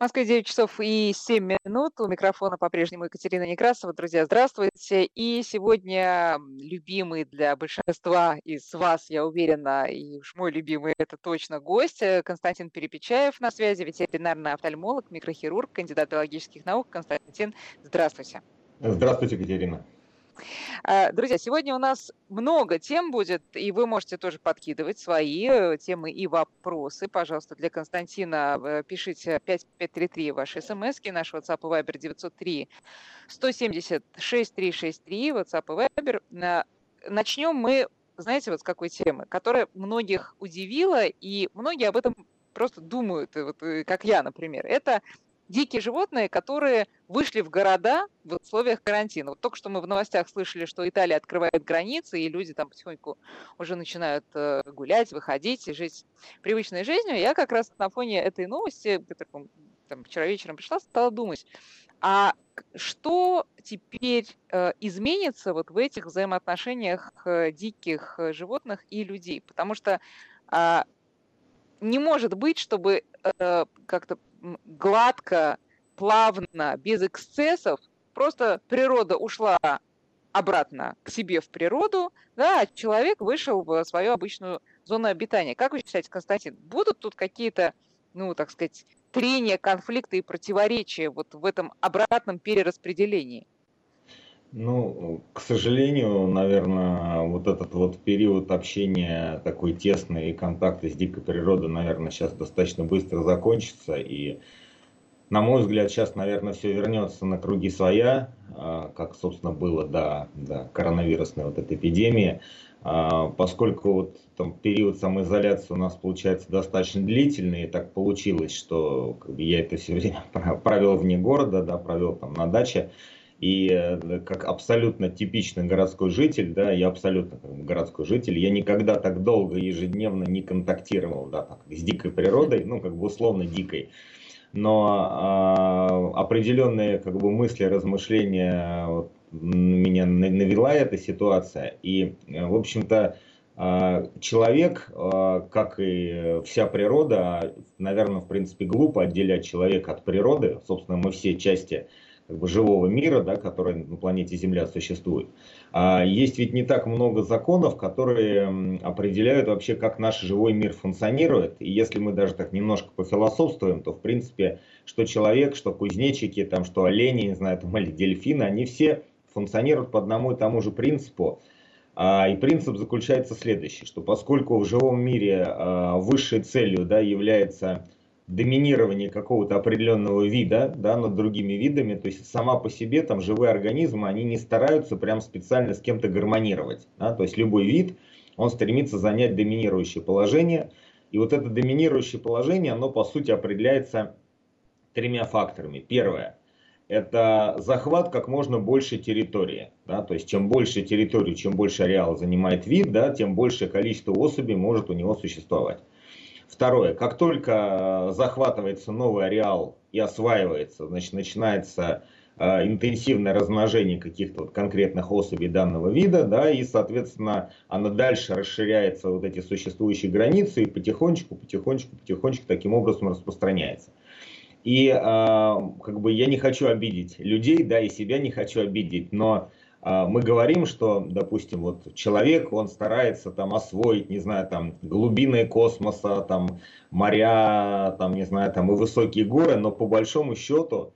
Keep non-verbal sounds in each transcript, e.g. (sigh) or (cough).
В Москве 9 часов и 7 минут. У микрофона по-прежнему Екатерина Некрасова. Друзья, здравствуйте. И сегодня любимый для большинства из вас, я уверена, и уж мой любимый, это точно гость, э, Константин Перепечаев на связи, ветеринарный офтальмолог, микрохирург, кандидат биологических наук. Константин, здравствуйте. Здравствуйте, Екатерина. А, друзья, сегодня у нас много тем будет, и вы можете тоже подкидывать свои э, темы и вопросы. Пожалуйста, для Константина э, пишите 5533 ваши смс, наш WhatsApp и Viber 903 170 6363, WhatsApp и Viber. Начнем мы, знаете, вот с какой темы, которая многих удивила, и многие об этом просто думают, вот, как я, например. Это дикие животные, которые вышли в города в условиях карантина. Вот только что мы в новостях слышали, что Италия открывает границы, и люди там потихоньку уже начинают э, гулять, выходить и жить привычной жизнью. Я как раз на фоне этой новости, которая там, вчера вечером пришла, стала думать, а что теперь э, изменится вот в этих взаимоотношениях э, диких животных и людей? Потому что э, не может быть, чтобы как-то гладко, плавно, без эксцессов, просто природа ушла обратно к себе в природу, да, а человек вышел в свою обычную зону обитания. Как вы считаете, Константин, будут тут какие-то, ну, так сказать, трения, конфликты и противоречия вот в этом обратном перераспределении? Ну, к сожалению, наверное, вот этот вот период общения такой тесный и контакты с дикой природой, наверное, сейчас достаточно быстро закончится. И, на мой взгляд, сейчас, наверное, все вернется на круги своя, а, как, собственно, было до, до коронавирусной вот этой эпидемии. А, поскольку вот там период самоизоляции у нас получается достаточно длительный, и так получилось, что как бы, я это все время (laughs) провел вне города, да, провел там на даче, и э, как абсолютно типичный городской житель, да, я абсолютно городской житель, я никогда так долго ежедневно не контактировал, да, так, с дикой природой, ну, как бы условно дикой. Но э, определенные как бы мысли, размышления вот, меня навела эта ситуация. И, э, в общем-то, э, человек, как и вся природа, наверное, в принципе, глупо отделять человека от природы. Собственно, мы все части как бы, живого мира, да, который на планете Земля существует. А есть ведь не так много законов, которые определяют вообще, как наш живой мир функционирует. И если мы даже так немножко пофилософствуем, то в принципе, что человек, что кузнечики, там, что олени, не знаю, там, или дельфины, они все функционируют по одному и тому же принципу. А, и принцип заключается следующий, что поскольку в живом мире а, высшей целью да, является доминирование какого-то определенного вида да, над другими видами, то есть сама по себе там живые организмы, они не стараются прям специально с кем-то гармонировать. Да, то есть любой вид, он стремится занять доминирующее положение, и вот это доминирующее положение, оно по сути определяется тремя факторами. Первое – это захват как можно больше территории. Да, то есть чем больше территории, чем больше ареала занимает вид, да, тем большее количество особей может у него существовать. Второе, как только э, захватывается новый ареал и осваивается, значит, начинается э, интенсивное размножение каких-то вот конкретных особей данного вида, да, и, соответственно, оно дальше расширяется, вот эти существующие границы, и потихонечку, потихонечку, потихонечку таким образом распространяется. И э, как бы я не хочу обидеть людей, да, и себя не хочу обидеть, но мы говорим, что, допустим, вот человек, он старается там освоить, не знаю, там глубины космоса, там моря, там, не знаю, там и высокие горы, но по большому счету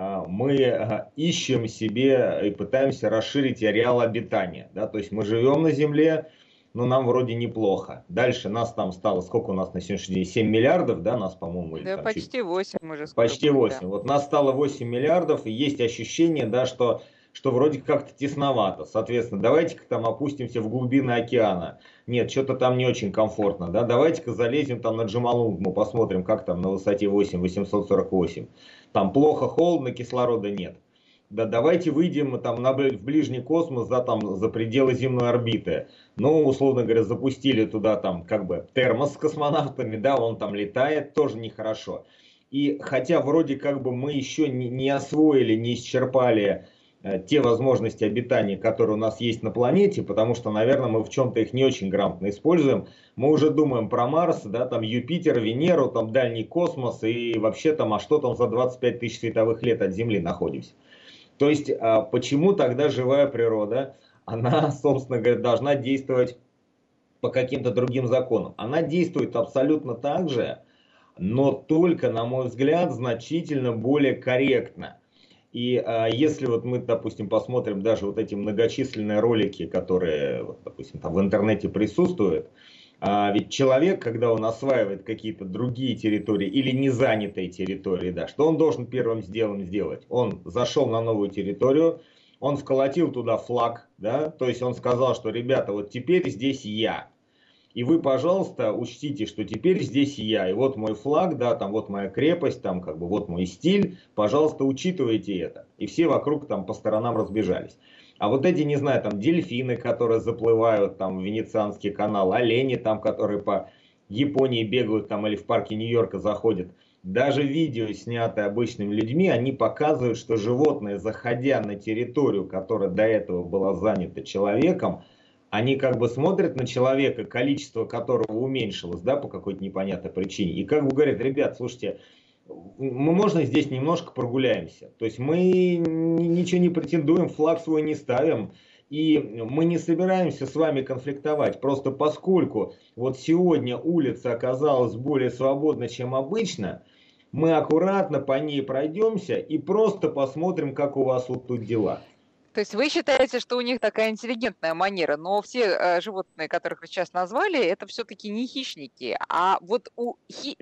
а, мы а, ищем себе и пытаемся расширить ареал обитания, да, то есть мы живем на Земле, но нам вроде неплохо. Дальше нас там стало, сколько у нас на сегодняшний день, 7 миллиардов, да, нас, по-моему, Да, почти чуть... 8 уже. Почти 8. Да. Вот нас стало 8 миллиардов, и есть ощущение, да, что что вроде как-то тесновато. Соответственно, давайте-ка там опустимся в глубины океана. Нет, что-то там не очень комфортно. Да? Давайте-ка залезем там на Джамалунгму, посмотрим, как там на высоте 8848. Там плохо, холодно, кислорода нет. Да давайте выйдем там на, в ближний космос, да, там за пределы земной орбиты. Ну, условно говоря, запустили туда там как бы термос с космонавтами, да, он там летает, тоже нехорошо. И хотя вроде как бы мы еще не, не освоили, не исчерпали те возможности обитания, которые у нас есть на планете, потому что, наверное, мы в чем-то их не очень грамотно используем. Мы уже думаем про Марс, да, там Юпитер, Венеру, там дальний космос и вообще там, а что там за 25 тысяч световых лет от Земли находимся. То есть, а почему тогда живая природа, она, (laughs) собственно говоря, должна действовать по каким-то другим законам? Она действует абсолютно так же, но только, на мой взгляд, значительно более корректно. И а, если вот мы, допустим, посмотрим даже вот эти многочисленные ролики, которые, вот, допустим, там в интернете присутствуют, а, ведь человек, когда он осваивает какие-то другие территории или незанятые территории, да, что он должен первым делом сделать? Он зашел на новую территорию, он вколотил туда флаг, да, то есть он сказал, что, ребята, вот теперь здесь я. И вы, пожалуйста, учтите, что теперь здесь я, и вот мой флаг, да, там вот моя крепость, там как бы вот мой стиль, пожалуйста, учитывайте это. И все вокруг там по сторонам разбежались. А вот эти, не знаю, там дельфины, которые заплывают там в Венецианский канал, олени там, которые по Японии бегают там или в парке Нью-Йорка заходят. Даже видео, снятые обычными людьми, они показывают, что животные, заходя на территорию, которая до этого была занята человеком, они как бы смотрят на человека, количество которого уменьшилось, да, по какой-то непонятной причине, и как бы говорят, ребят, слушайте, мы можно здесь немножко прогуляемся. То есть мы ничего не претендуем, флаг свой не ставим. И мы не собираемся с вами конфликтовать, просто поскольку вот сегодня улица оказалась более свободна, чем обычно, мы аккуратно по ней пройдемся и просто посмотрим, как у вас вот тут дела. То есть вы считаете, что у них такая интеллигентная манера, но все э, животные, которых вы сейчас назвали, это все-таки не хищники, а вот у хи...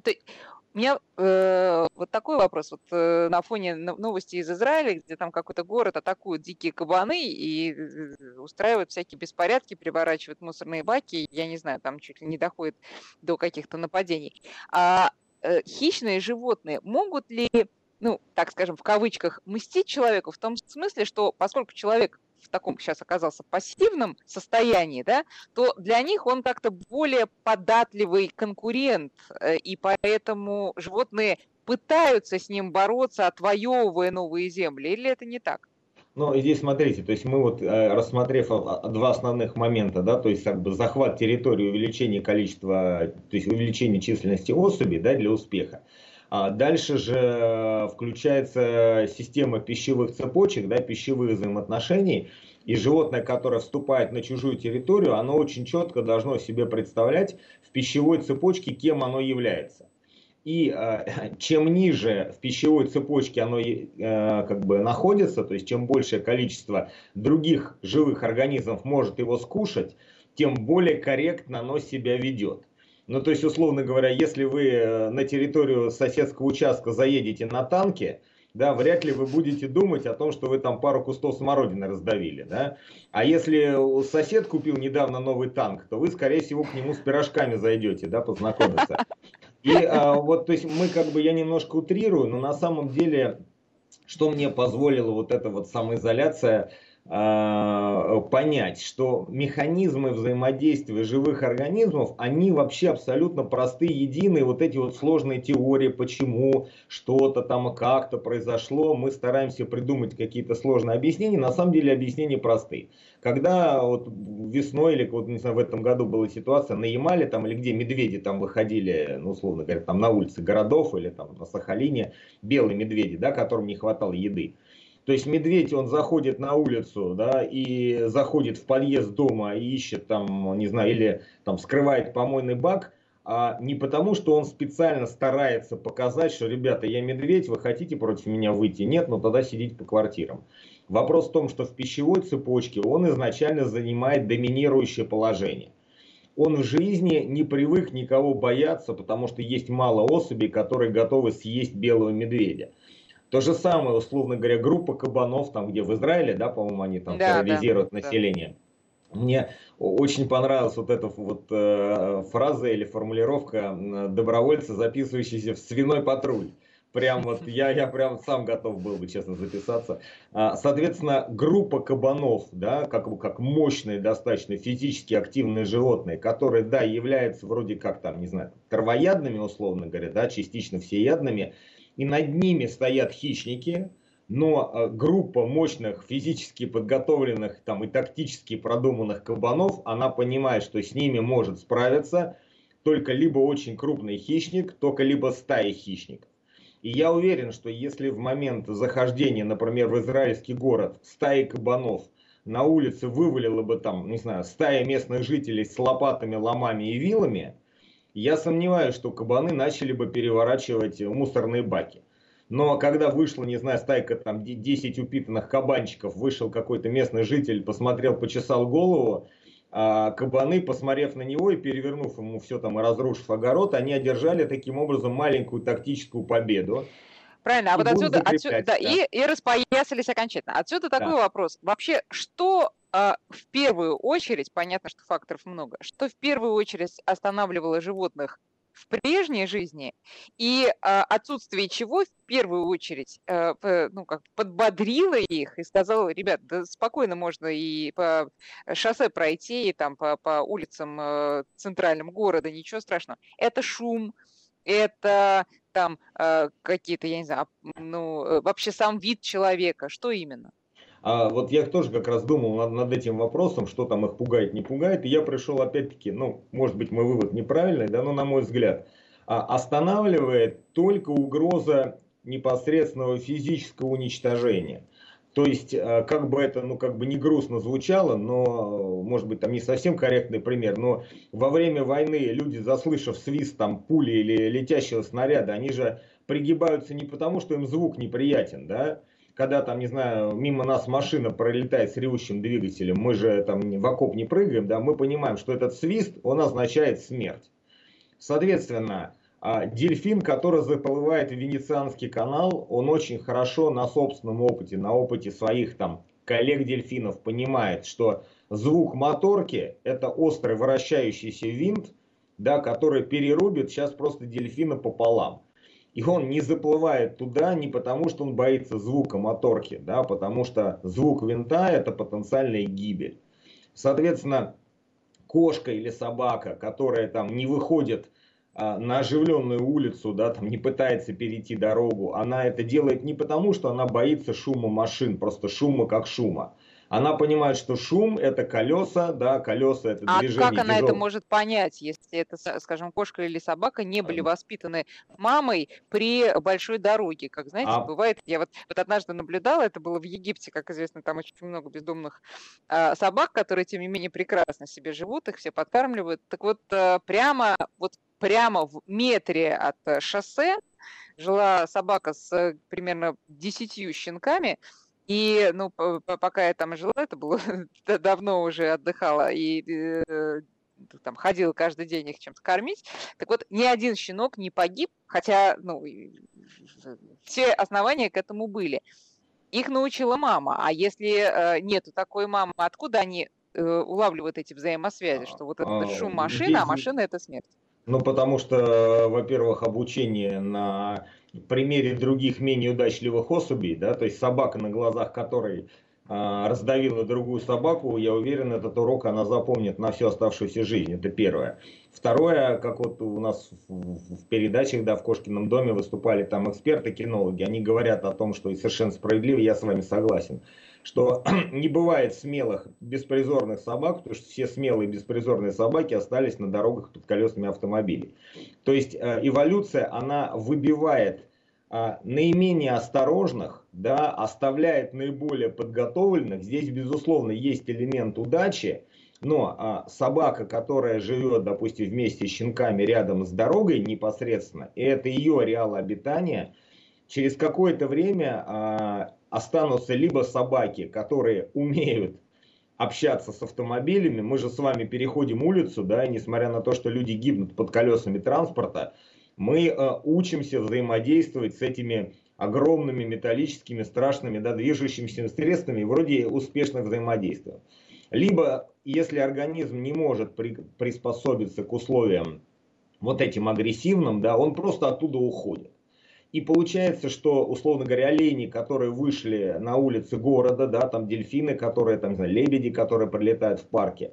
У меня э, вот такой вопрос. Вот э, на фоне новости из Израиля, где там какой-то город атакуют дикие кабаны и э, устраивают всякие беспорядки, переворачивают мусорные баки, я не знаю, там чуть ли не доходит до каких-то нападений. А э, хищные животные могут ли ну, так скажем, в кавычках, мстить человеку в том смысле, что поскольку человек в таком сейчас оказался пассивном состоянии, да, то для них он как-то более податливый конкурент, э, и поэтому животные пытаются с ним бороться, отвоевывая новые земли, или это не так? Ну, здесь смотрите, то есть мы вот, э, рассмотрев два основных момента, да, то есть как бы захват территории, увеличение количества, то есть увеличение численности особей, да, для успеха. А дальше же э, включается система пищевых цепочек, да, пищевых взаимоотношений. И животное, которое вступает на чужую территорию, оно очень четко должно себе представлять в пищевой цепочке, кем оно является. И э, (laughs) чем ниже в пищевой цепочке оно э, как бы находится, то есть чем большее количество других живых организмов может его скушать, тем более корректно оно себя ведет. Ну, то есть, условно говоря, если вы э, на территорию соседского участка заедете на танке, да, вряд ли вы будете думать о том, что вы там пару кустов смородины раздавили, да. А если сосед купил недавно новый танк, то вы, скорее всего, к нему с пирожками зайдете, да, познакомиться. И а, вот, то есть, мы как бы, я немножко утрирую, но на самом деле, что мне позволила вот эта вот самоизоляция, понять, что механизмы взаимодействия живых организмов, они вообще абсолютно простые, единые. Вот эти вот сложные теории, почему что-то там как-то произошло, мы стараемся придумать какие-то сложные объяснения. На самом деле объяснения простые. Когда вот весной или вот, не знаю, в этом году была ситуация на Ямале там или где медведи там выходили, ну условно говоря, там на улице городов или там на Сахалине, белые медведи, да, которым не хватало еды. То есть медведь, он заходит на улицу, да, и заходит в подъезд дома и ищет там, не знаю, или там скрывает помойный бак, а не потому, что он специально старается показать, что, ребята, я медведь, вы хотите против меня выйти? Нет, но тогда сидите по квартирам. Вопрос в том, что в пищевой цепочке он изначально занимает доминирующее положение. Он в жизни не привык никого бояться, потому что есть мало особей, которые готовы съесть белого медведя. То же самое, условно говоря, группа кабанов, там где в Израиле, да, по-моему, они там да, терроризируют да, население. Да. Мне очень понравилась вот эта вот э, фраза или формулировка добровольца, записывающийся в свиной патруль. Прям вот (laughs) я, я прям сам готов был бы, честно, записаться. А, соответственно, группа кабанов, да, как, как мощные, достаточно физически активные животные, которые, да, являются вроде как там, не знаю, травоядными, условно говоря, да, частично всеядными, и над ними стоят хищники, но э, группа мощных, физически подготовленных там, и тактически продуманных кабанов, она понимает, что с ними может справиться только либо очень крупный хищник, только либо стая хищников. И я уверен, что если в момент захождения, например, в израильский город стаи кабанов на улице вывалила бы там, не знаю, стая местных жителей с лопатами, ломами и вилами, я сомневаюсь, что кабаны начали бы переворачивать мусорные баки. Но когда вышла, не знаю, стайка там 10 упитанных кабанчиков, вышел какой-то местный житель, посмотрел, почесал голову, а кабаны, посмотрев на него и перевернув ему все там и разрушив огород, они одержали таким образом маленькую тактическую победу. Правильно, а вот отсюда, отсюда да, да. И, и распоясались окончательно. Отсюда такой да. вопрос. Вообще, что э, в первую очередь, понятно, что факторов много, что в первую очередь останавливало животных в прежней жизни, и а, отсутствие чего в первую очередь а, ну, как подбодрило их и сказала, ребят, да спокойно можно и по шоссе пройти, и там по, по улицам а, центральным города, ничего страшного. Это шум, это там а, какие-то, я не знаю, ну, вообще сам вид человека, что именно? А вот я тоже как раз думал над, над этим вопросом, что там их пугает, не пугает. И я пришел опять-таки, ну, может быть, мой вывод неправильный, да, но на мой взгляд, а, останавливает только угроза непосредственного физического уничтожения. То есть, а, как бы это, ну, как бы не грустно звучало, но, может быть, там не совсем корректный пример, но во время войны люди, заслышав свист там пули или летящего снаряда, они же пригибаются не потому, что им звук неприятен, да, когда там, не знаю, мимо нас машина пролетает с ревущим двигателем, мы же там в окоп не прыгаем, да, мы понимаем, что этот свист, он означает смерть. Соответственно, а, дельфин, который заплывает в Венецианский канал, он очень хорошо на собственном опыте, на опыте своих там коллег-дельфинов понимает, что звук моторки это острый вращающийся винт, да, который перерубит сейчас просто дельфина пополам. И он не заплывает туда не потому, что он боится звука моторки, да, потому что звук винта это потенциальная гибель. Соответственно, кошка или собака, которая там не выходит а, на оживленную улицу, да, там не пытается перейти дорогу, она это делает не потому, что она боится шума машин, просто шума как шума, она понимает, что шум это колеса, да, колеса это а движение. А как она это может понять, если это, скажем, кошка или собака не были воспитаны мамой при большой дороге, как знаете, а... бывает. Я вот, вот однажды наблюдала, это было в Египте, как известно, там очень много бездомных э, собак, которые тем не менее прекрасно себе живут, их все подкармливают. Так вот э, прямо вот прямо в метре от шоссе жила собака с примерно десятью щенками, и, ну, пока я там жила, это было (laughs) давно уже отдыхала, и э, там ходила каждый день их чем-то кормить. Так вот, ни один щенок не погиб, хотя, ну, (laughs) все основания к этому были. Их научила мама, а если э, нету такой мамы, откуда они э, улавливают эти взаимосвязи, что вот этот шум машины, а машина это смерть? Ну, потому что, во-первых, обучение на примере других менее удачливых особей, да, то есть собака, на глазах которой а, раздавила другую собаку, я уверен, этот урок она запомнит на всю оставшуюся жизнь. Это первое. Второе, как вот у нас в, в передачах, да, в Кошкином доме выступали там эксперты-кинологи, они говорят о том, что и совершенно справедливо, я с вами согласен, что (clears throat) не бывает смелых, беспризорных собак, потому что все смелые беспризорные собаки остались на дорогах под колесами автомобилей. То есть э, эволюция, она выбивает а, наименее осторожных, да, оставляет наиболее подготовленных. Здесь, безусловно, есть элемент удачи, но а, собака, которая живет, допустим, вместе с щенками рядом с дорогой непосредственно, и это ее реал обитания, через какое-то время а, останутся либо собаки, которые умеют общаться с автомобилями. Мы же с вами переходим улицу, да, и несмотря на то, что люди гибнут под колесами транспорта, мы э, учимся взаимодействовать с этими огромными металлическими страшными да, движущимися средствами, вроде успешно взаимодействуем. Либо, если организм не может при, приспособиться к условиям вот этим агрессивным, да, он просто оттуда уходит. И получается, что, условно говоря, олени, которые вышли на улицы города, да, там дельфины, которые, там, знаю, лебеди, которые прилетают в парке,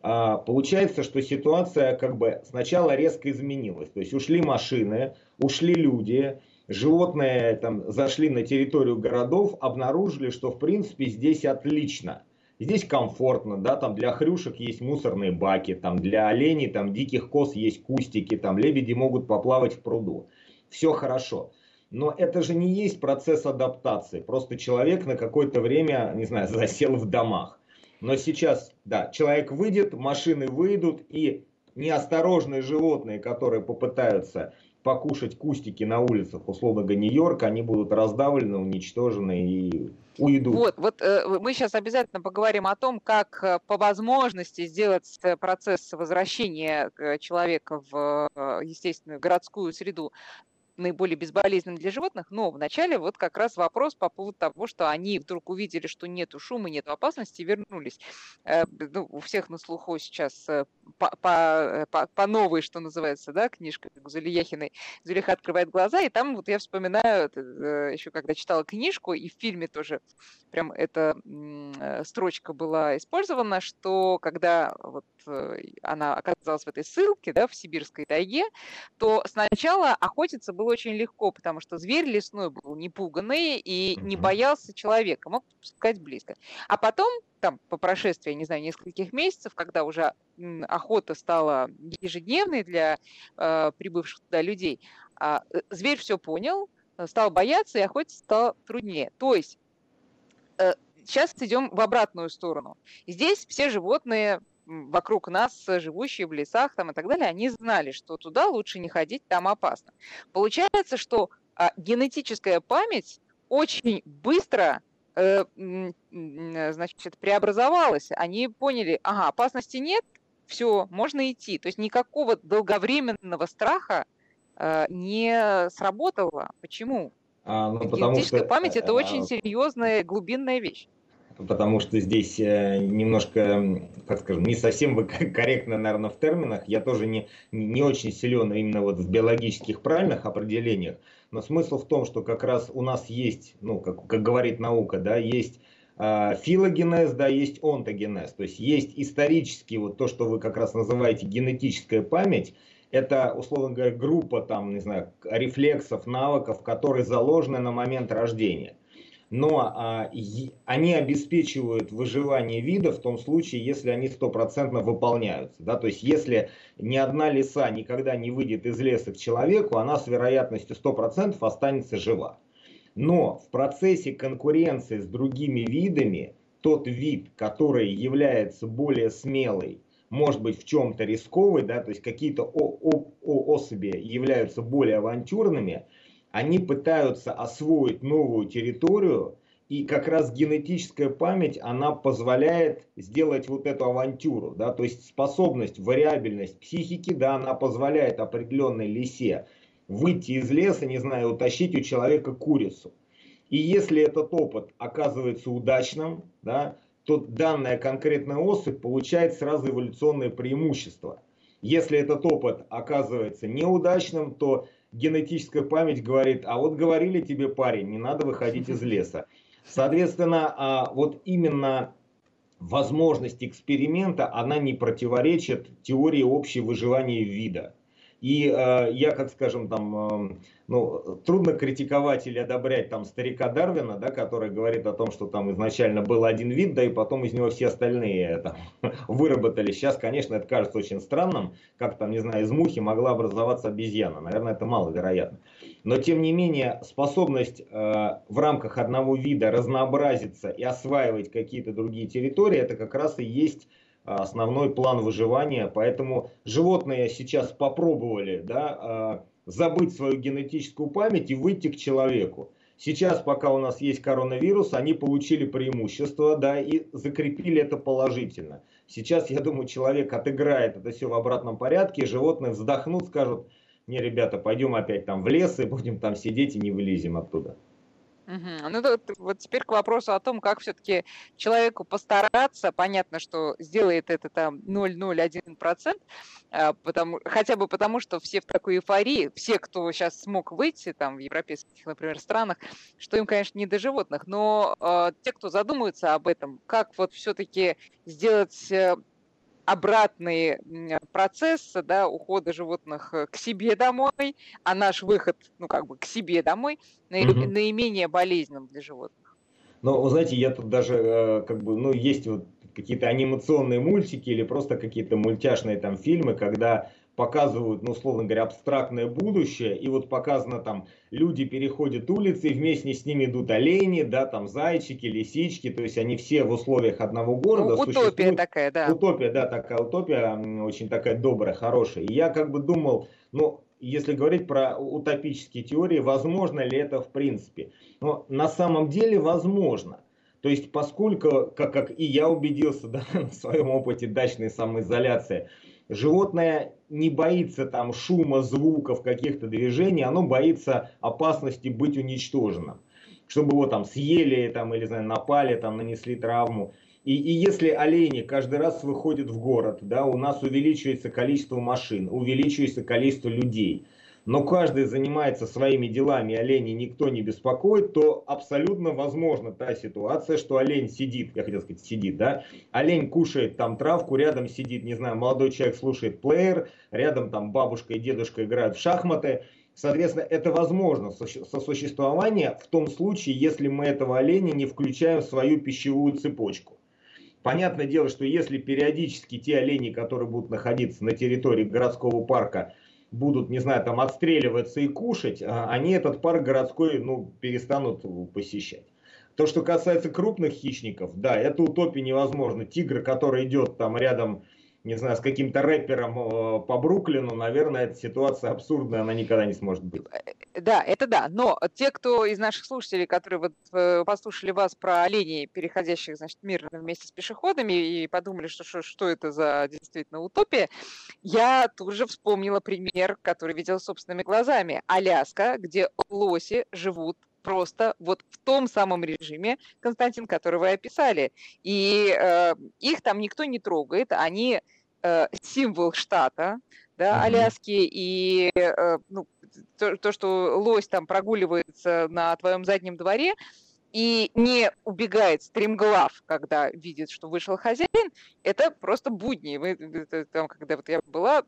а, получается, что ситуация как бы сначала резко изменилась. То есть ушли машины, ушли люди, животные там зашли на территорию городов, обнаружили, что в принципе здесь отлично. Здесь комфортно, да, там для хрюшек есть мусорные баки, там для оленей, там диких коз есть кустики, там лебеди могут поплавать в пруду. Все хорошо. Но это же не есть процесс адаптации. Просто человек на какое-то время, не знаю, (laughs) засел в домах. Но сейчас, да, человек выйдет, машины выйдут, и неосторожные животные, которые попытаются покушать кустики на улицах, условно Нью-Йорка, они будут раздавлены, уничтожены и уйдут. Вот, вот э, мы сейчас обязательно поговорим о том, как э, по возможности сделать э, процесс возвращения человека в естественную городскую среду наиболее безболезненным для животных, но вначале вот как раз вопрос по поводу того, что они вдруг увидели, что нету шума, нету опасности, и вернулись. Э, ну, у всех на слуху сейчас э, по, по, по, по новой, что называется, да, книжка Зулияхиной. Зулиха открывает глаза, и там вот я вспоминаю, э, еще когда читала книжку, и в фильме тоже прям эта строчка была использована, что когда вот она оказалась в этой ссылке, да, в сибирской тайге, то сначала охотиться было было очень легко, потому что зверь лесной был непуганный и не боялся человека, мог подпускать близко. А потом, там, по прошествии, не знаю, нескольких месяцев, когда уже охота стала ежедневной для э, прибывших туда людей, а, э, зверь все понял, стал бояться, и охотиться стало труднее. То есть э, сейчас идем в обратную сторону. Здесь все животные вокруг нас, живущие в лесах там, и так далее, они знали, что туда лучше не ходить, там опасно. Получается, что а, генетическая память очень быстро э, значит, преобразовалась. Они поняли, ага, опасности нет, все, можно идти. То есть никакого долговременного страха э, не сработало. Почему? А, ну, Генетическая что, память это а, очень серьезная глубинная вещь потому что здесь э, немножко, как скажем, не совсем корректно, наверное, в терминах. Я тоже не, не очень силен именно вот в биологических правильных определениях. Но смысл в том, что как раз у нас есть, ну, как, как говорит наука, да, есть э, филогенез, да, есть онтогенез. То есть есть исторически вот то, что вы как раз называете генетическая память, это, условно говоря, группа там, не знаю, рефлексов, навыков, которые заложены на момент рождения но а, они обеспечивают выживание вида в том случае, если они стопроцентно выполняются. Да? То есть если ни одна лиса никогда не выйдет из леса к человеку, она с вероятностью 100% останется жива. Но в процессе конкуренции с другими видами, тот вид, который является более смелый, может быть в чем-то рисковый, да, то есть какие-то особи являются более авантюрными, они пытаются освоить новую территорию, и как раз генетическая память, она позволяет сделать вот эту авантюру, да, то есть способность, вариабельность психики, да, она позволяет определенной лисе выйти из леса, не знаю, утащить у человека курицу. И если этот опыт оказывается удачным, да, то данная конкретная особь получает сразу эволюционное преимущество. Если этот опыт оказывается неудачным, то генетическая память говорит, а вот говорили тебе, парень, не надо выходить из леса. Соответственно, а, вот именно возможность эксперимента, она не противоречит теории общего выживания вида. И э, я, как скажем, там, э, ну, трудно критиковать или одобрять там старика Дарвина, да, который говорит о том, что там изначально был один вид, да, и потом из него все остальные там, (laughs) выработали. Сейчас, конечно, это кажется очень странным, как там, не знаю, из мухи могла образоваться обезьяна. Наверное, это маловероятно. Но, тем не менее, способность э, в рамках одного вида разнообразиться и осваивать какие-то другие территории, это как раз и есть основной план выживания. Поэтому животные сейчас попробовали да, а, забыть свою генетическую память и выйти к человеку. Сейчас, пока у нас есть коронавирус, они получили преимущество, да, и закрепили это положительно. Сейчас, я думаю, человек отыграет это все в обратном порядке, и животные вздохнут, скажут, не, ребята, пойдем опять там в лес и будем там сидеть и не вылезем оттуда. Угу. Ну вот, вот теперь к вопросу о том, как все-таки человеку постараться. Понятно, что сделает это там 0,01%, а, потому, хотя бы потому, что все в такой эйфории, все, кто сейчас смог выйти там в европейских, например, странах, что им, конечно, не до животных, но э, те, кто задумывается об этом, как вот все-таки сделать э, обратный процесс да, ухода животных э, к себе домой, а наш выход, ну, как бы к себе домой, наи- наименее болезненным для животных. Но, вы знаете, я тут даже, э, как бы, ну, есть вот какие-то анимационные мультики или просто какие-то мультяшные там фильмы, когда показывают, ну, условно говоря, абстрактное будущее, и вот показано там, люди переходят улицы, и вместе с ними идут олени, да, там зайчики, лисички, то есть они все в условиях одного города. Ну, утопия такая, да. Утопия, да, такая утопия, очень такая добрая, хорошая. И я как бы думал, ну, если говорить про утопические теории, возможно ли это в принципе? Но на самом деле возможно. То есть, поскольку, как, как и я убедился (laughs) да, на своем опыте дачной самоизоляции, животное не боится там шума, звуков, каких-то движений, оно боится опасности быть уничтоженным. Чтобы его там съели там, или знаю, напали, там, нанесли травму. И, и если олени каждый раз выходят в город, да, у нас увеличивается количество машин, увеличивается количество людей но каждый занимается своими делами, оленей никто не беспокоит, то абсолютно возможна та ситуация, что олень сидит, я хотел сказать сидит, да, олень кушает там травку, рядом сидит, не знаю, молодой человек слушает плеер, рядом там бабушка и дедушка играют в шахматы, Соответственно, это возможно сосуществование в том случае, если мы этого оленя не включаем в свою пищевую цепочку. Понятное дело, что если периодически те олени, которые будут находиться на территории городского парка, будут, не знаю, там отстреливаться и кушать, а они этот парк городской, ну, перестанут посещать. То, что касается крупных хищников, да, это утопия невозможно. Тигр, который идет там рядом не знаю, с каким-то рэпером э, по Бруклину, наверное, эта ситуация абсурдная, она никогда не сможет быть. Э, да, это да. Но те, кто из наших слушателей, которые вот э, послушали вас про оленей, переходящих, значит, мир вместе с пешеходами и подумали, что, что, что это за действительно утопия, я тут же вспомнила пример, который видел собственными глазами. Аляска, где лоси живут просто вот в том самом режиме, Константин, который вы описали. И э, их там никто не трогает, они э, символ штата, да, Аляски, и э, ну, то, то, что лось там прогуливается на твоем заднем дворе, и не убегает стремглав, когда видит, что вышел хозяин, это просто будни. Мы, там, когда вот я была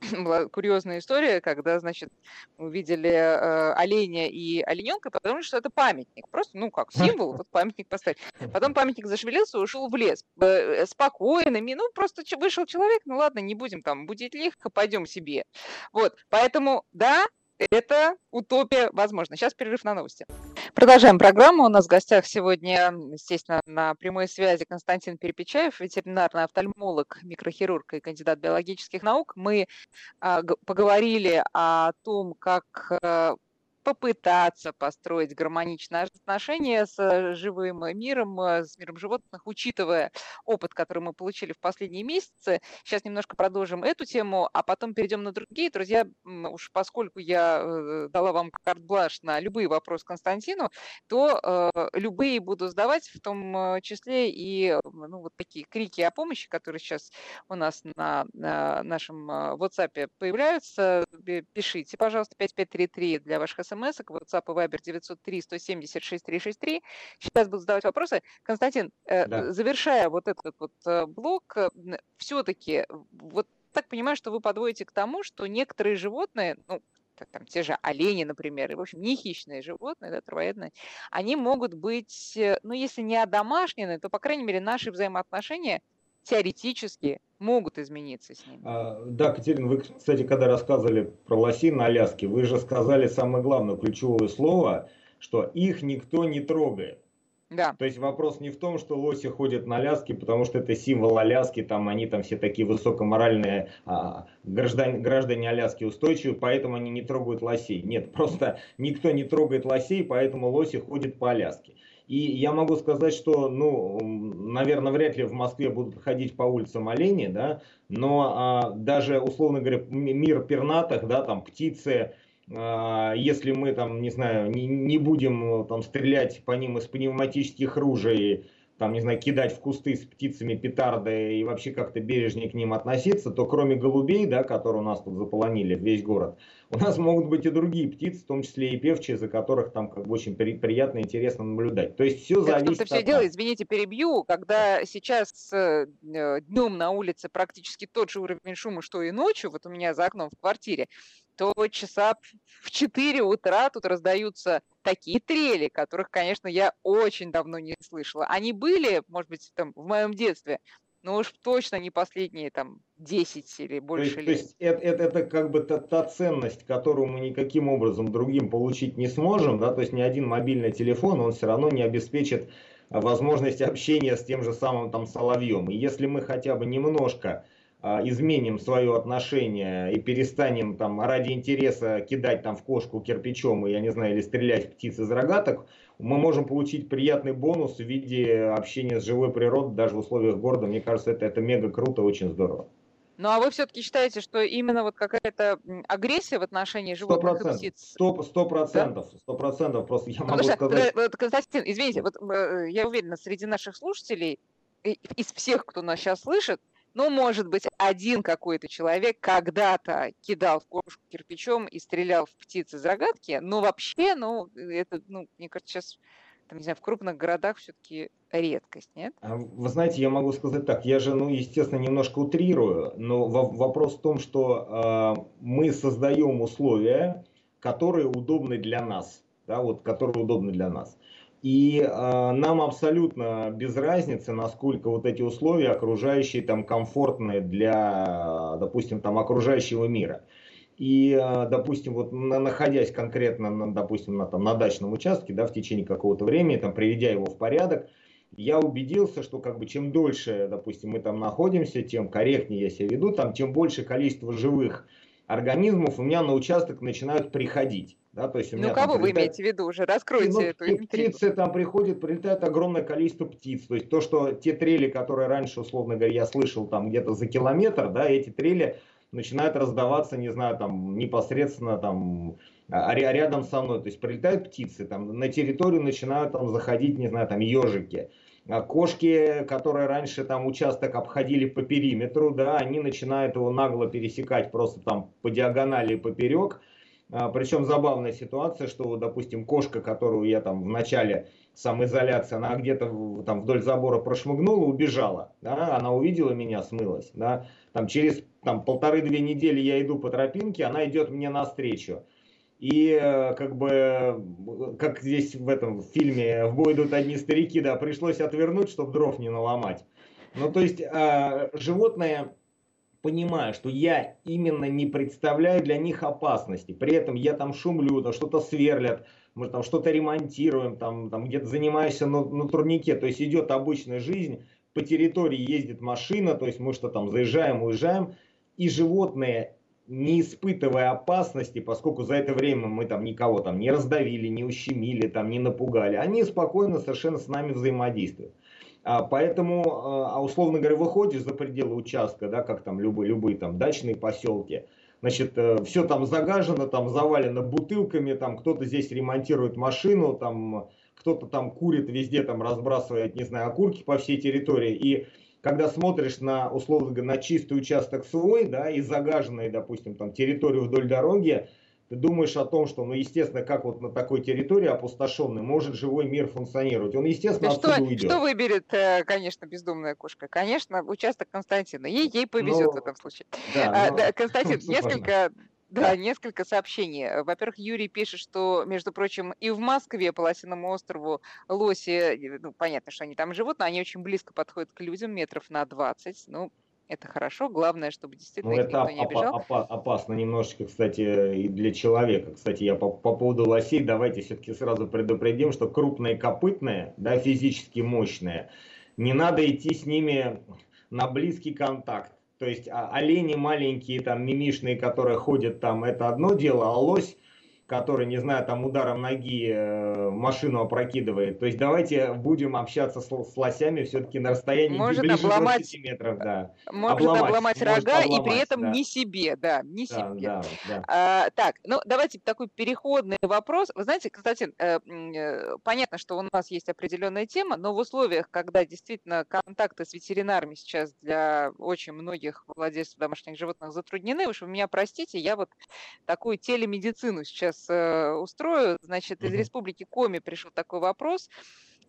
(laughs) была курьезная история, когда, значит, увидели э, оленя и олененка, потому что это памятник. Просто, ну, как символ, (laughs) вот памятник поставить. Потом памятник зашевелился и ушел в лес. Э, спокойно, ну, просто вышел человек, ну, ладно, не будем там будить легко, пойдем себе. Вот, поэтому, да, это утопия возможно. Сейчас перерыв на новости. Продолжаем программу. У нас в гостях сегодня, естественно, на прямой связи Константин Перепечаев, ветеринарный офтальмолог, микрохирург и кандидат биологических наук. Мы а, поговорили о том, как а, попытаться построить гармоничные отношения с э, живым миром, э, с миром животных, учитывая опыт, который мы получили в последние месяцы. Сейчас немножко продолжим эту тему, а потом перейдем на другие. Друзья, уж поскольку я э, дала вам карт-блаш на любые вопросы Константину, то э, любые буду задавать, в том числе и ну, вот такие крики о помощи, которые сейчас у нас на, на нашем WhatsApp появляются. Пишите, пожалуйста, 5533 для ваших смс, WhatsApp и Viber 903 176 363. Сейчас буду задавать вопросы. Константин, э, да. завершая вот этот вот э, блок, э, все-таки вот так понимаю, что вы подводите к тому, что некоторые животные, ну, там те же олени, например, и, в общем, не хищные животные, да, травоядные, они могут быть, ну, если не одомашнены, то, по крайней мере, наши взаимоотношения теоретически могут измениться с ними. А, да, Катерина, вы, кстати, когда рассказывали про лосин на Аляске, вы же сказали самое главное, ключевое слово, что их никто не трогает. Да. То есть вопрос не в том, что лоси ходят на Аляске, потому что это символ Аляски, там они там все такие высокоморальные а, граждане, граждане Аляски устойчивые, поэтому они не трогают лосей. Нет, просто никто не трогает лосей, поэтому лоси ходят по Аляске. И я могу сказать, что, ну, наверное, вряд ли в Москве будут ходить по улицам олени, да, но а, даже, условно говоря, мир пернатых, да, там птицы, а, если мы там, не знаю, не, не будем там стрелять по ним из пневматических ружей, там, не знаю, кидать в кусты с птицами петарды и вообще как-то бережнее к ним относиться, то кроме голубей, да, которые у нас тут заполонили весь город, у нас могут быть и другие птицы, в том числе и певчие, за которых там как бы очень при, приятно и интересно наблюдать. То есть все зависит это все от... дело, извините, перебью, когда сейчас э, днем на улице практически тот же уровень шума, что и ночью, вот у меня за окном в квартире, то часа в 4 утра тут раздаются такие трели, которых, конечно, я очень давно не слышала. Они были, может быть, там, в моем детстве, но уж точно не последние там 10 или больше то есть, лет. То есть это, это, это как бы та, та ценность, которую мы никаким образом другим получить не сможем, да, то есть ни один мобильный телефон, он все равно не обеспечит возможность общения с тем же самым там соловьем. И если мы хотя бы немножко изменим свое отношение и перестанем там ради интереса кидать там в кошку кирпичом, и я не знаю, или стрелять в птиц из рогаток, мы можем получить приятный бонус в виде общения с живой природой даже в условиях города. Мне кажется, это, это мега круто, очень здорово. Ну а вы все-таки считаете, что именно вот какая-то агрессия в отношении животных 100%, и птиц? Сто процентов, сто процентов. Просто я могу что, сказать... Вот, Константин, извините, вот э, я уверена, среди наших слушателей, из всех, кто нас сейчас слышит, ну, может быть, один какой-то человек когда-то кидал в кошку кирпичом и стрелял в птиц из рогатки, но вообще, ну, это, ну, мне кажется, сейчас, там, не знаю, в крупных городах все-таки редкость, нет? А вы знаете, я могу сказать так, я же, ну, естественно, немножко утрирую, но вопрос в том, что э, мы создаем условия, которые удобны для нас, да, вот, которые удобны для нас. И э, нам абсолютно без разницы, насколько вот эти условия окружающие там комфортные для, допустим, там окружающего мира. И, э, допустим, вот находясь конкретно, на, допустим, на, там, на дачном участке, да, в течение какого-то времени, там, приведя его в порядок, я убедился, что как бы чем дольше, допустим, мы там находимся, тем корректнее я себя веду, там, тем больше количество живых организмов у меня на участок начинают приходить. Да, то есть у ну, меня кого вы имеете в виду уже? Раскройте ну, эту интригу. Птицы там приходят, прилетает огромное количество птиц. То есть то, что те трели, которые раньше, условно говоря, я слышал там где-то за километр, да, эти трели начинают раздаваться, не знаю, там непосредственно там а, а рядом со мной. То есть прилетают птицы, там на территорию начинают там заходить, не знаю, там ежики. А кошки, которые раньше там участок обходили по периметру, да, они начинают его нагло пересекать просто там по диагонали поперек а, Причем забавная ситуация, что, допустим, кошка, которую я там в начале самоизоляции, она где-то там вдоль забора прошмыгнула, убежала, да, она увидела меня, смылась, да, там через там полторы-две недели я иду по тропинке, она идет мне навстречу. И э, как бы, как здесь в этом фильме «В бой идут одни старики», да, пришлось отвернуть, чтобы дров не наломать. Ну, то есть, э, животные понимаю, что я именно не представляю для них опасности. При этом я там шумлю, там что-то сверлят, мы там что-то ремонтируем, там, там где-то занимаешься на, на турнике. То есть идет обычная жизнь, по территории ездит машина, то есть мы что там заезжаем, уезжаем. И животные, не испытывая опасности, поскольку за это время мы там никого там не раздавили, не ущемили, там не напугали, они спокойно совершенно с нами взаимодействуют. А, поэтому, а, а условно говоря, выходишь за пределы участка, да, как там любые, любые там дачные поселки, значит, э, все там загажено, там завалено бутылками, там кто-то здесь ремонтирует машину, там кто-то там курит везде, там разбрасывает, не знаю, окурки по всей территории. И когда смотришь на, условно говоря, на чистый участок свой, да, и загаженную, допустим, там территорию вдоль дороги, ты думаешь о том, что, ну, естественно, как вот на такой территории опустошенной может живой мир функционировать. Он, естественно, что, отсюда уйдет. Что выберет, э, конечно, бездумная кошка? Конечно, участок Константина. Ей, ей повезет ну, в этом случае. Да, а, но... да, Константин, (laughs) несколько... Да, несколько сообщений. Во-первых, Юрий пишет, что, между прочим, и в Москве по Лосиному острову лоси, ну, понятно, что они там живут, но они очень близко подходят к людям, метров на 20. Ну, это хорошо, главное, чтобы действительно ну, это никто не обижал. Опа- опасно немножечко, кстати, и для человека. Кстати, я по, по поводу лосей, давайте все-таки сразу предупредим, что крупные копытные, да, физически мощные, не надо идти с ними на близкий контакт. То есть а, олени маленькие, там, мимишные, которые ходят там, это одно дело, а лось который, не знаю, там ударом ноги э, машину опрокидывает. То есть давайте будем общаться с, с лосями все-таки на расстоянии может ближе обломать, 20 метров. Да. Может обломать, обломать рога может обломать, и при этом да. не себе, да, не да, себе. Да, да. А, так, ну давайте такой переходный вопрос. Вы знаете, Константин, э, э, понятно, что у нас есть определенная тема, но в условиях, когда действительно контакты с ветеринарами сейчас для очень многих владельцев домашних животных затруднены, уж вы меня простите, я вот такую телемедицину сейчас сейчас э, устрою. Значит, из республики Коми пришел такой вопрос.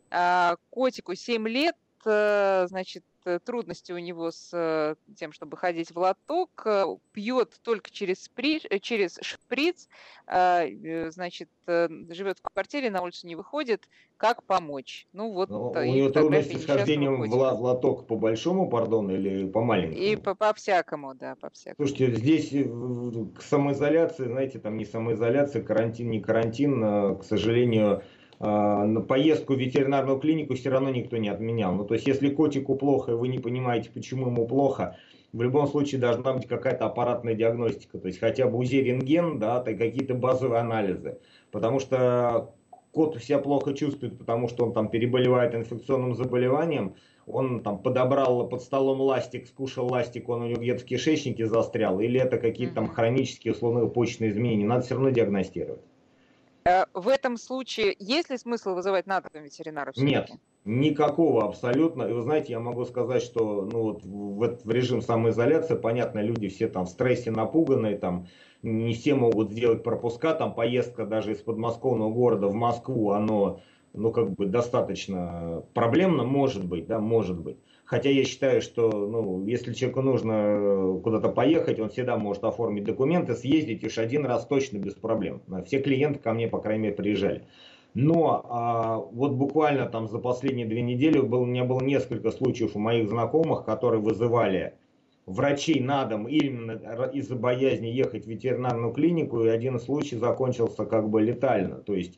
А, котику 7 лет, э, значит, трудности у него с э, тем, чтобы ходить в лоток, пьет только через, спри, через шприц, а, значит, живет в квартире, на улицу не выходит. Как помочь? Ну вот. Ну, у него трудности с хождением в лоток по большому, пардон, или по маленькому? И по, по всякому, да, по всякому. Слушайте, здесь к самоизоляции, знаете, там не самоизоляция, карантин, не карантин, а, к сожалению, на поездку в ветеринарную клинику все равно никто не отменял. Ну, то есть, если котику плохо, и вы не понимаете, почему ему плохо, в любом случае должна быть какая-то аппаратная диагностика, то есть хотя бы УЗИ, рентген, да, какие-то базовые анализы. Потому что кот себя плохо чувствует, потому что он там переболевает инфекционным заболеванием, он там подобрал под столом ластик, скушал ластик, он у него где-то в кишечнике застрял, или это какие-то там хронические условные почечные изменения, надо все равно диагностировать. Э, в этом случае есть ли смысл вызывать на дом ветеринара? Нет, никакого абсолютно. И вы знаете, я могу сказать, что ну, вот в, в режим самоизоляции, понятно, люди все там в стрессе напуганные, там не все могут сделать пропуска, там поездка даже из подмосковного города в Москву, оно ну как бы достаточно проблемно, может быть, да, может быть. Хотя я считаю, что ну, если человеку нужно э, куда-то поехать, он всегда может оформить документы, съездить уж один раз точно без проблем. Все клиенты ко мне, по крайней мере, приезжали. Но а, вот буквально там за последние две недели был, у меня было несколько случаев у моих знакомых, которые вызывали врачей на дом именно из-за боязни ехать в ветеринарную клинику, и один случай закончился как бы летально. То есть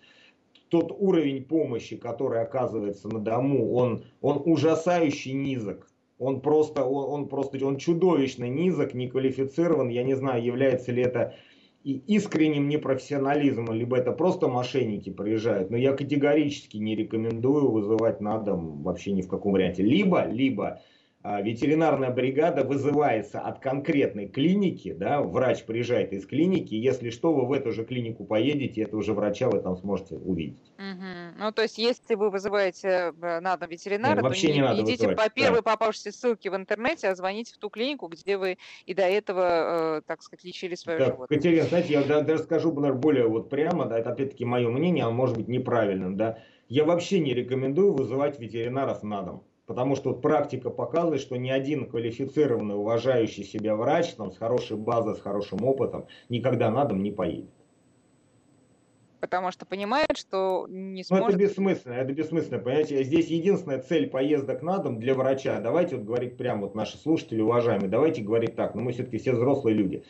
тот уровень помощи, который оказывается на дому, он, он ужасающий низок. Он просто, он, он просто, он чудовищно низок, неквалифицирован. Я не знаю, является ли это и искренним непрофессионализмом, либо это просто мошенники приезжают. Но я категорически не рекомендую вызывать на дом вообще ни в каком варианте. Либо, либо ветеринарная бригада вызывается от конкретной клиники, да, врач приезжает из клиники, если что, вы в эту же клинику поедете, этого же врача вы там сможете увидеть. Угу. Ну, то есть, если вы вызываете э, на дом ветеринара, Нет, вообще то не, не надо идите вызывать. по первой да. попавшейся ссылке в интернете, а звоните в ту клинику, где вы и до этого, э, так сказать, лечили свое да, животное. Катерина, знаете, я даже скажу наверное, более вот прямо, да, это опять-таки мое мнение, оно может быть неправильным, да, я вообще не рекомендую вызывать ветеринаров на дом. Потому что вот практика показывает, что ни один квалифицированный, уважающий себя врач там, с хорошей базой, с хорошим опытом никогда на дом не поедет. Потому что понимает, что не сможет... Ну, это бессмысленно, это бессмысленно, понимаете? Здесь единственная цель поездок на дом для врача, давайте вот говорить прямо, вот наши слушатели, уважаемые, давайте говорить так, но ну, мы все-таки все взрослые люди.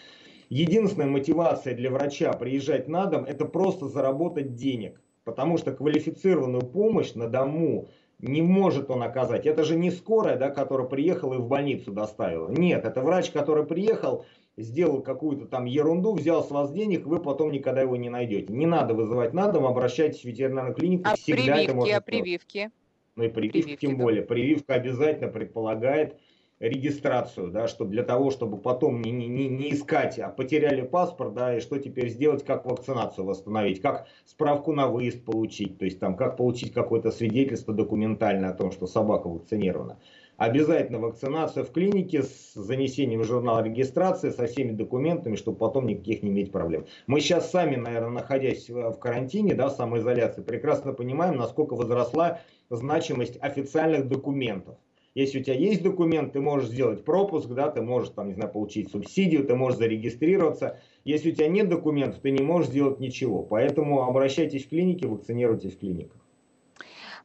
Единственная мотивация для врача приезжать на дом, это просто заработать денег. Потому что квалифицированную помощь на дому не может он оказать. Это же не скорая, да, которая приехала и в больницу доставила. Нет, это врач, который приехал, сделал какую-то там ерунду, взял с вас денег, вы потом никогда его не найдете. Не надо вызывать на дом, обращайтесь в ветеринарную клинику, а всегда прививки, это можно а прививки? Ну и прививки, прививки тем да. более. Прививка обязательно предполагает регистрацию, да, что для того, чтобы потом не, не, не искать, а потеряли паспорт, да, и что теперь сделать, как вакцинацию восстановить, как справку на выезд получить, то есть там, как получить какое-то свидетельство документальное о том, что собака вакцинирована. Обязательно вакцинация в клинике с занесением в журнал регистрации, со всеми документами, чтобы потом никаких не иметь проблем. Мы сейчас сами, наверное, находясь в карантине, да, в самоизоляции, прекрасно понимаем, насколько возросла значимость официальных документов. Если у тебя есть документ, ты можешь сделать пропуск, да, ты можешь там, не знаю, получить субсидию, ты можешь зарегистрироваться. Если у тебя нет документов, ты не можешь сделать ничего. Поэтому обращайтесь в клиники, вакцинируйтесь в клиниках.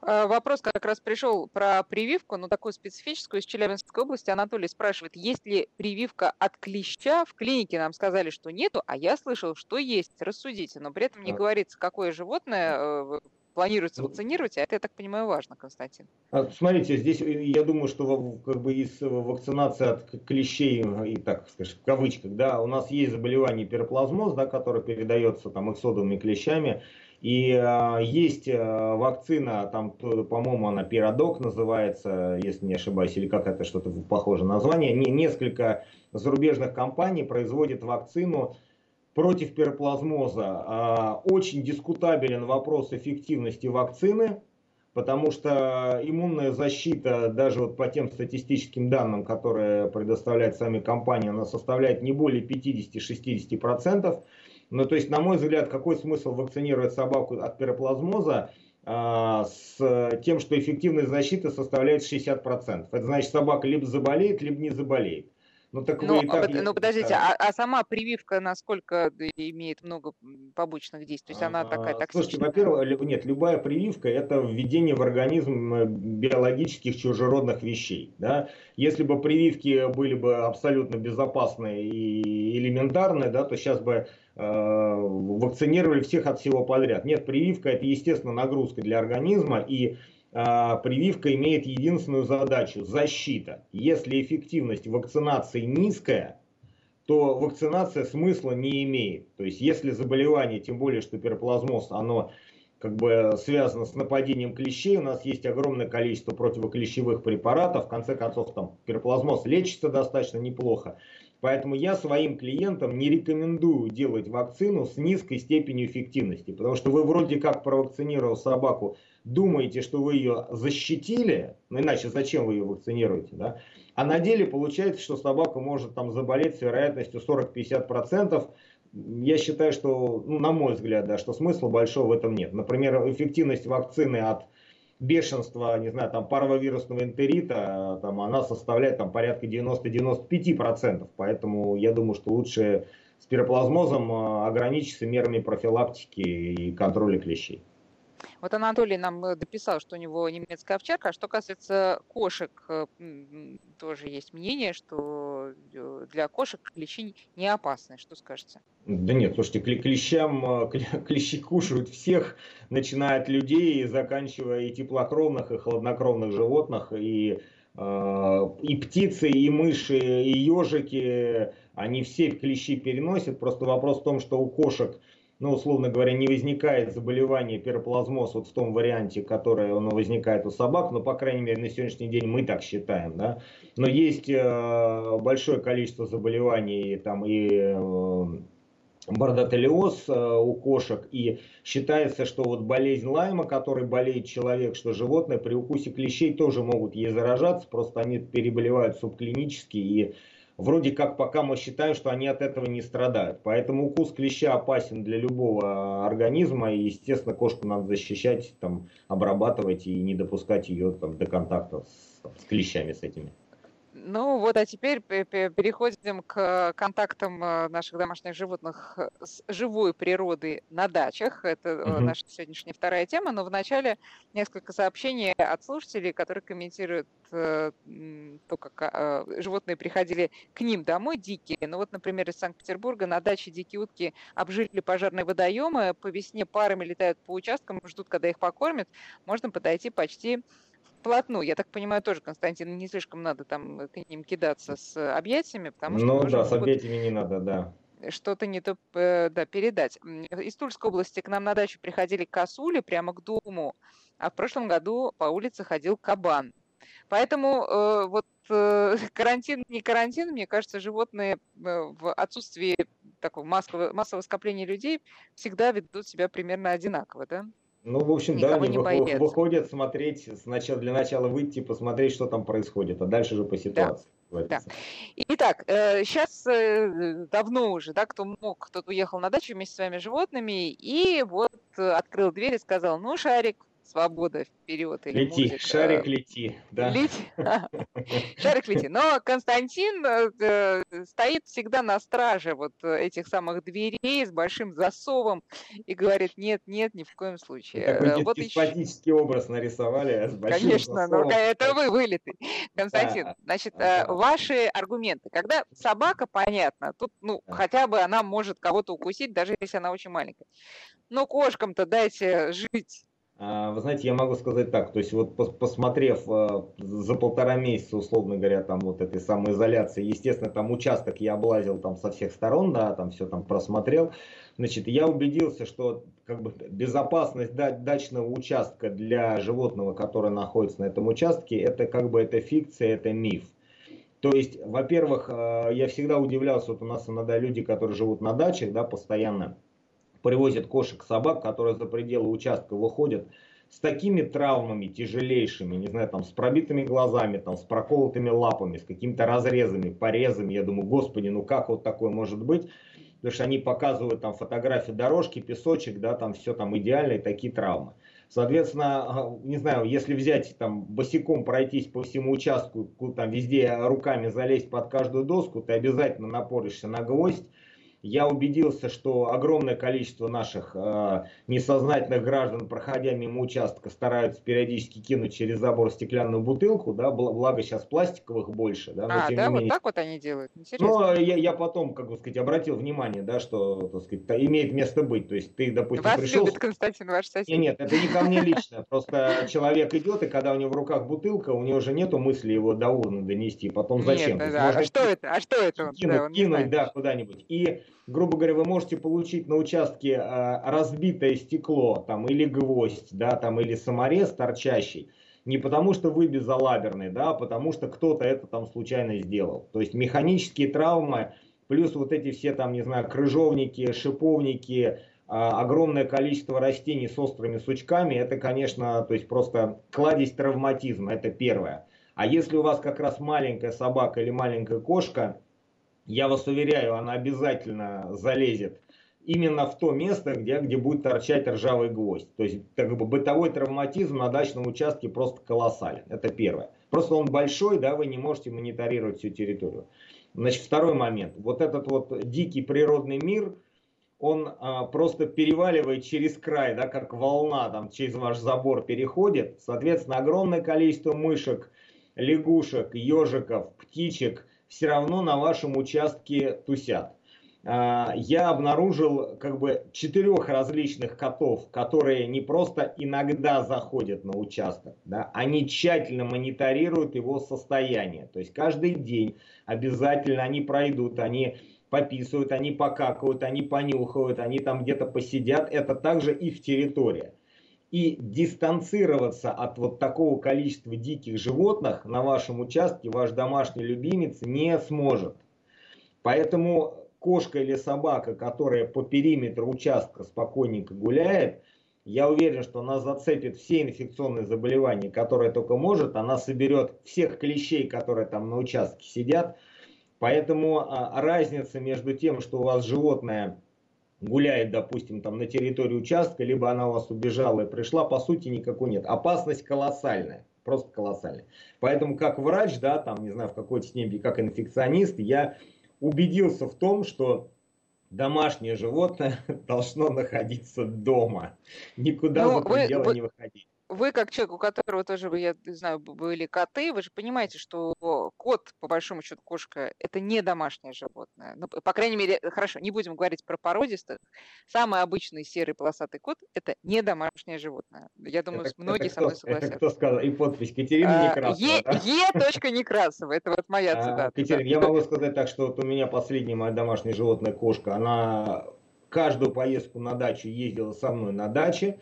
Э, вопрос как раз пришел про прививку, но такую специфическую из Челябинской области. Анатолий спрашивает, есть ли прививка от клеща? В клинике нам сказали, что нету, а я слышал, что есть. Рассудите, но при этом не говорится, какое животное э, планируется ну, вакцинировать, а это, я так понимаю, важно, Константин. А, смотрите, здесь э, я думаю, что как бы из вакцинации от клещей, и так скажем, в кавычках, да, у нас есть заболевание пироплазмоз, да, которое передается там эксодовыми клещами, и э, есть э, вакцина, там, по-моему, она Пиродок называется, если не ошибаюсь, или как это что-то похоже название. Не, несколько зарубежных компаний производят вакцину против пироплазмоза. Э, очень дискутабелен вопрос эффективности вакцины, потому что иммунная защита, даже вот по тем статистическим данным, которые предоставляют сами компании, она составляет не более 50-60%. Ну, то есть, на мой взгляд, какой смысл вакцинировать собаку от пироплазмоза а, с тем, что эффективность защиты составляет 60%. Это значит, собака либо заболеет, либо не заболеет. Ну, так ну, вы и так... ну подождите, а, а сама прививка насколько имеет много побочных действий? То есть она такая токсичная? Слушайте, во-первых, нет, любая прививка это введение в организм э, биологических чужеродных вещей. Да? Если бы прививки были бы абсолютно безопасные и элементарные, да, то сейчас бы э, вакцинировали всех от всего подряд. Нет, прививка это, естественно, нагрузка для организма и а, прививка имеет единственную задачу – защита. Если эффективность вакцинации низкая, то вакцинация смысла не имеет. То есть если заболевание, тем более что пироплазмоз, оно как бы связано с нападением клещей, у нас есть огромное количество противоклещевых препаратов, в конце концов там пироплазмоз лечится достаточно неплохо. Поэтому я своим клиентам не рекомендую делать вакцину с низкой степенью эффективности, потому что вы вроде как провакцинировав собаку думаете, что вы ее защитили, ну иначе зачем вы ее вакцинируете, да? А на деле получается, что собака может там заболеть с вероятностью 40-50%. Я считаю, что, ну, на мой взгляд, да, что смысла большого в этом нет. Например, эффективность вакцины от бешенства, не знаю, там паровирусного энтерита, там она составляет там порядка 90-95%. Поэтому я думаю, что лучше с пироплазмозом а, ограничиться мерами профилактики и контроля клещей. Вот Анатолий нам э, дописал, что у него немецкая овчарка. А что касается кошек, э, тоже есть мнение, что э, для кошек клещи не опасны. Что скажете? Да нет, слушайте, клещам, (laughs) клещи кушают всех, начиная от людей, заканчивая и теплокровных, и холоднокровных животных, и и птицы, и мыши, и ежики, они все клещи переносят. Просто вопрос в том, что у кошек ну, условно говоря, не возникает заболевание пироплазмоз вот в том варианте, которое оно возникает у собак, но, по крайней мере, на сегодняшний день мы так считаем, да. Но есть э, большое количество заболеваний там и э, бордотелиоз э, у кошек, и считается, что вот болезнь Лайма, которой болеет человек, что животное при укусе клещей тоже могут ей заражаться, просто они переболевают субклинически и вроде как пока мы считаем, что они от этого не страдают. Поэтому укус клеща опасен для любого организма, и, естественно, кошку надо защищать, там, обрабатывать и не допускать ее там, до контакта с, с клещами с этими. Ну вот, а теперь переходим к контактам э, наших домашних животных с живой природой на дачах. Это угу. наша сегодняшняя вторая тема, но вначале несколько сообщений от слушателей, которые комментируют э, то, как животные приходили к ним домой, дикие. Ну вот, например, из Санкт-Петербурга на даче дикие утки обжили пожарные водоемы, по весне парами летают по участкам, ждут, когда их покормят. Можно подойти почти вплотную. Я так понимаю, тоже, Константин, не слишком надо там к ним кидаться с объятиями, потому что... Ну да, с объятиями не надо, да что-то не то э, да, передать. Из Тульской области к нам на дачу приходили косули прямо к дому, а в прошлом году по улице ходил кабан. Поэтому э, вот э, (laughs) карантин, не карантин, мне кажется, животные э, в отсутствии такого массового, массового скопления людей всегда ведут себя примерно одинаково, да? Ну, в общем, Никого да, они выходят, выходят смотреть, сначала, для начала выйти, посмотреть, что там происходит, а дальше же по ситуации. Да. да. Итак, сейчас э, э, давно уже, да, кто мог, кто-то уехал на дачу вместе с своими животными, и вот э, открыл дверь и сказал, ну, Шарик, свобода вперед. Или лети, музыка. шарик лети. Да. Лети. (laughs) (laughs) Шарик лети. Но Константин э, стоит всегда на страже вот этих самых дверей с большим засовом и говорит, нет, нет, ни в коем случае. Такой э, вот деспотический еще... образ нарисовали с большим Конечно, но это вы вылитый. Константин, да. значит, э, ага. ваши аргументы. Когда собака, понятно, тут, ну, да. хотя бы она может кого-то укусить, даже если она очень маленькая. Но кошкам-то дайте жить вы знаете, я могу сказать так, то есть вот посмотрев а, за полтора месяца, условно говоря, там вот этой самоизоляции, естественно, там участок я облазил там со всех сторон, да, там все там просмотрел, значит, я убедился, что как бы безопасность дачного участка для животного, которое находится на этом участке, это как бы это фикция, это миф. То есть, во-первых, а, я всегда удивлялся, вот у нас иногда люди, которые живут на дачах, да, постоянно, привозят кошек, собак, которые за пределы участка выходят с такими травмами тяжелейшими, не знаю, там с пробитыми глазами, там с проколотыми лапами, с какими-то разрезами, порезами. Я думаю, господи, ну как вот такое может быть? Потому что они показывают там фотографии дорожки, песочек, да, там все там идеально и такие травмы. Соответственно, не знаю, если взять там босиком пройтись по всему участку, там везде руками залезть под каждую доску, ты обязательно напоришься на гвоздь, я убедился, что огромное количество наших э, несознательных граждан, проходя мимо участка, стараются периодически кинуть через забор стеклянную бутылку, да, благо сейчас пластиковых больше. Да, но, а, да, менее... вот так вот они делают? Ну, я, я потом, как бы сказать, обратил внимание, да, что, так сказать, имеет место быть. То есть ты, допустим, Вас пришел... любит Константин, ваш сосед. Нет, нет, это не ко мне лично. Просто человек идет, и когда у него в руках бутылка, у него же нету мысли его до урны донести. Потом зачем? Нет, да, а что это? А что это? Кинуть, да, кинуть да, куда-нибудь. И грубо говоря, вы можете получить на участке э, разбитое стекло, там, или гвоздь, да, там, или саморез торчащий, не потому что вы безалаберный, да, а потому что кто-то это там случайно сделал. То есть механические травмы, плюс вот эти все там, не знаю, крыжовники, шиповники, э, огромное количество растений с острыми сучками, это, конечно, то есть просто кладезь травматизма, это первое. А если у вас как раз маленькая собака или маленькая кошка, я вас уверяю, она обязательно залезет именно в то место, где, где будет торчать ржавый гвоздь. То есть как бы бытовой травматизм на дачном участке просто колоссален. Это первое. Просто он большой, да, вы не можете мониторировать всю территорию. Значит, второй момент. Вот этот вот дикий природный мир, он а, просто переваливает через край, да, как волна там через ваш забор переходит. Соответственно, огромное количество мышек, лягушек, ежиков, птичек – все равно на вашем участке тусят. А, я обнаружил как бы четырех различных котов, которые не просто иногда заходят на участок, да, они тщательно мониторируют его состояние. То есть каждый день обязательно они пройдут, они пописывают, они покакают, они понюхают, они там где-то посидят. Это также их территория. И дистанцироваться от вот такого количества диких животных на вашем участке ваш домашний любимец не сможет. Поэтому кошка или собака, которая по периметру участка спокойненько гуляет, я уверен, что она зацепит все инфекционные заболевания, которые только может. Она соберет всех клещей, которые там на участке сидят. Поэтому а, разница между тем, что у вас животное гуляет, допустим, там на территории участка, либо она у вас убежала и пришла, по сути никакой нет. Опасность колоссальная, просто колоссальная. Поэтому как врач, да, там, не знаю, в какой-то степени, как инфекционист, я убедился в том, что домашнее животное (laughs) должно находиться дома, никуда ну, за пределы вы, не выходить вы, как человек, у которого тоже, я знаю, были коты, вы же понимаете, что кот, по большому счету, кошка, это не домашнее животное. Ну, по крайней мере, хорошо, не будем говорить про породистых. Самый обычный серый полосатый кот – это не домашнее животное. Я думаю, это, многие это со мной согласятся. Это кто сказал? И подпись Катерина а, Некрасова, Е, да? Е. Некрасова, это вот моя а, цитата. Катерина, да. я могу сказать так, что вот у меня последняя моя домашняя животное кошка, она каждую поездку на дачу ездила со мной на даче,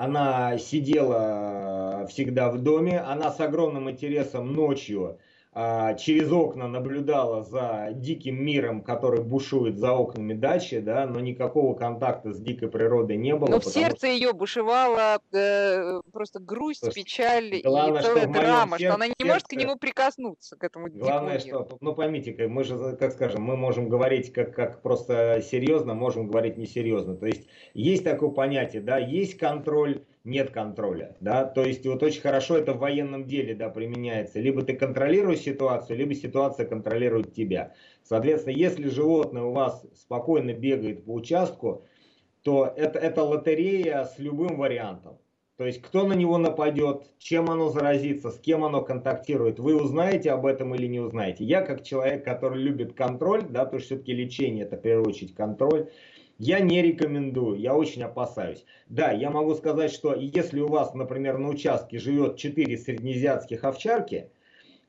она сидела всегда в доме, она с огромным интересом ночью через окна наблюдала за диким миром, который бушует за окнами дачи, да, но никакого контакта с дикой природой не было. Но в сердце что... ее бушевала э, просто грусть, есть, печаль главное, и целая что драма, сердце, что она не сердце... может к нему прикоснуться, к этому Главное, что, ну поймите, мы же, как скажем, мы можем говорить как, как просто серьезно, можем говорить несерьезно. То есть есть такое понятие, да, есть контроль, нет контроля, да, то есть вот очень хорошо это в военном деле, да, применяется, либо ты контролируешь ситуацию, либо ситуация контролирует тебя. Соответственно, если животное у вас спокойно бегает по участку, то это, это лотерея с любым вариантом. То есть кто на него нападет, чем оно заразится, с кем оно контактирует, вы узнаете об этом или не узнаете. Я как человек, который любит контроль, да, то есть все-таки лечение это в первую очередь контроль, Я не рекомендую, я очень опасаюсь. Да, я могу сказать, что если у вас, например, на участке живет 4 среднеазиатских овчарки,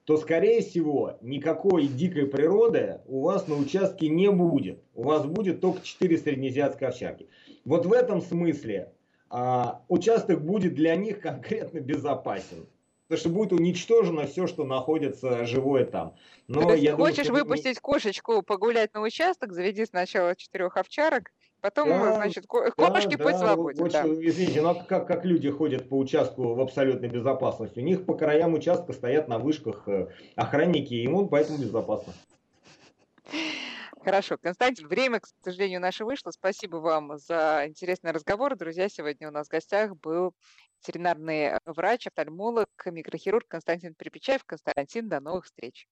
то, скорее всего, никакой дикой природы у вас на участке не будет. У вас будет только 4 среднеазиатских овчарки. Вот в этом смысле а, участок будет для них конкретно безопасен. Потому что будет уничтожено все, что находится живое там. Но То есть я хочешь думаю, выпустить не... кошечку погулять на участок, заведи сначала четырех овчарок, Потом, да, значит, кошки да, пусть да, свободен. да. Извините, но как, как люди ходят по участку в абсолютной безопасности? У них по краям участка стоят на вышках э, охранники, и ему поэтому безопасно. Хорошо. Константин, время, к сожалению, наше вышло. Спасибо вам за интересный разговор. Друзья, сегодня у нас в гостях был ветеринарный врач, офтальмолог, микрохирург Константин Припечаев. Константин, до новых встреч.